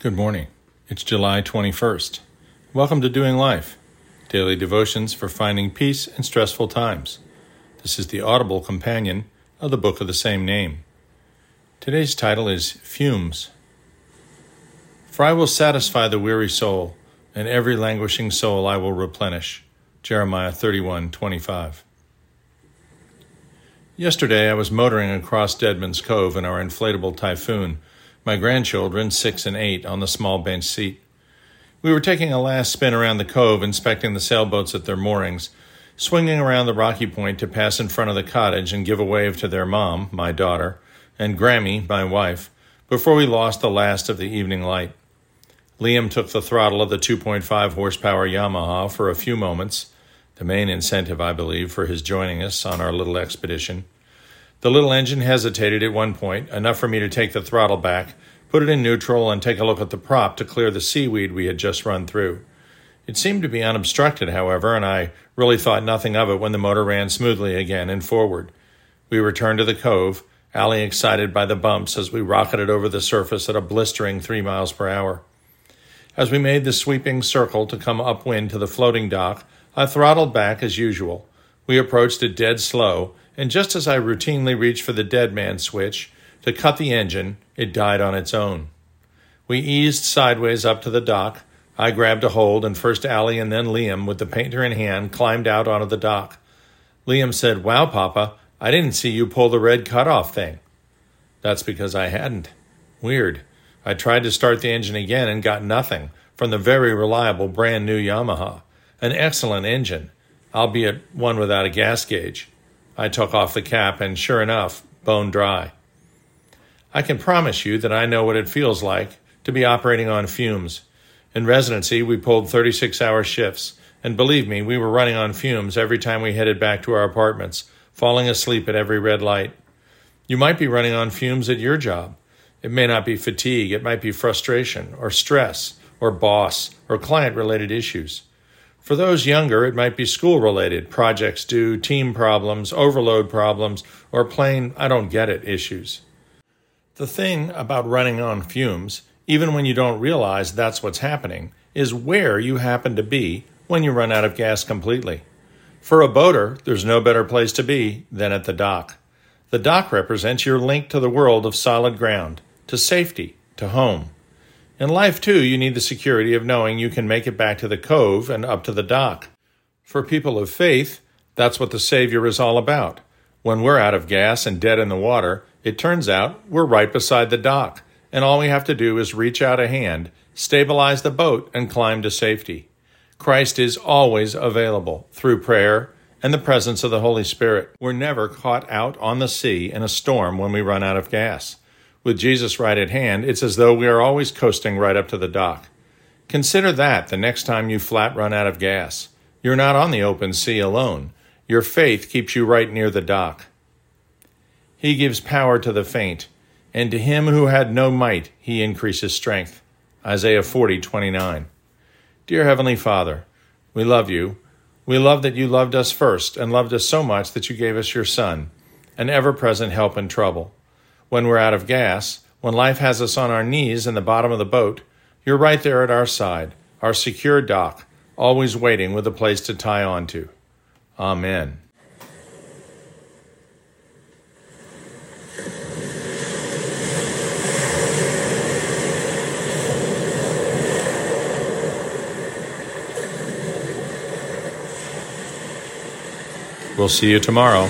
Good morning. It's July 21st. Welcome to Doing Life, daily devotions for finding peace in stressful times. This is the audible companion of the book of the same name. Today's title is Fumes. For I will satisfy the weary soul, and every languishing soul I will replenish. Jeremiah 31:25. Yesterday I was motoring across Deadman's Cove in our inflatable typhoon, my grandchildren, six and eight, on the small bench seat. We were taking a last spin around the cove, inspecting the sailboats at their moorings, swinging around the rocky point to pass in front of the cottage and give a wave to their mom, my daughter, and Grammy, my wife, before we lost the last of the evening light. Liam took the throttle of the 2.5 horsepower Yamaha for a few moments the main incentive, I believe, for his joining us on our little expedition. The little engine hesitated at one point, enough for me to take the throttle back, put it in neutral, and take a look at the prop to clear the seaweed we had just run through. It seemed to be unobstructed, however, and I really thought nothing of it when the motor ran smoothly again and forward. We returned to the cove, Allie excited by the bumps as we rocketed over the surface at a blistering three miles per hour. As we made the sweeping circle to come upwind to the floating dock, I throttled back as usual. We approached it dead slow, and just as I routinely reached for the dead man switch to cut the engine, it died on its own. We eased sideways up to the dock. I grabbed a hold, and first Allie and then Liam, with the painter in hand, climbed out onto the dock. Liam said, Wow, Papa, I didn't see you pull the red cutoff thing. That's because I hadn't. Weird. I tried to start the engine again and got nothing from the very reliable brand new Yamaha an excellent engine, albeit one without a gas gauge. I took off the cap, and sure enough, bone dry. I can promise you that I know what it feels like to be operating on fumes. In residency, we pulled 36 hour shifts, and believe me, we were running on fumes every time we headed back to our apartments, falling asleep at every red light. You might be running on fumes at your job. It may not be fatigue, it might be frustration, or stress, or boss, or client related issues. For those younger, it might be school related, projects due, team problems, overload problems, or plain I don't get it issues. The thing about running on fumes, even when you don't realize that's what's happening, is where you happen to be when you run out of gas completely. For a boater, there's no better place to be than at the dock. The dock represents your link to the world of solid ground, to safety, to home. In life, too, you need the security of knowing you can make it back to the cove and up to the dock. For people of faith, that's what the Savior is all about. When we're out of gas and dead in the water, it turns out we're right beside the dock, and all we have to do is reach out a hand, stabilize the boat, and climb to safety. Christ is always available through prayer and the presence of the Holy Spirit. We're never caught out on the sea in a storm when we run out of gas. With Jesus right at hand, it's as though we are always coasting right up to the dock. Consider that the next time you flat run out of gas. You're not on the open sea alone. Your faith keeps you right near the dock. He gives power to the faint, and to him who had no might, he increases strength. Isaiah 40, 29. Dear Heavenly Father, we love you. We love that you loved us first and loved us so much that you gave us your Son, an ever present help in trouble when we're out of gas, when life has us on our knees in the bottom of the boat, you're right there at our side, our secure dock, always waiting with a place to tie on to. Amen. We'll see you tomorrow.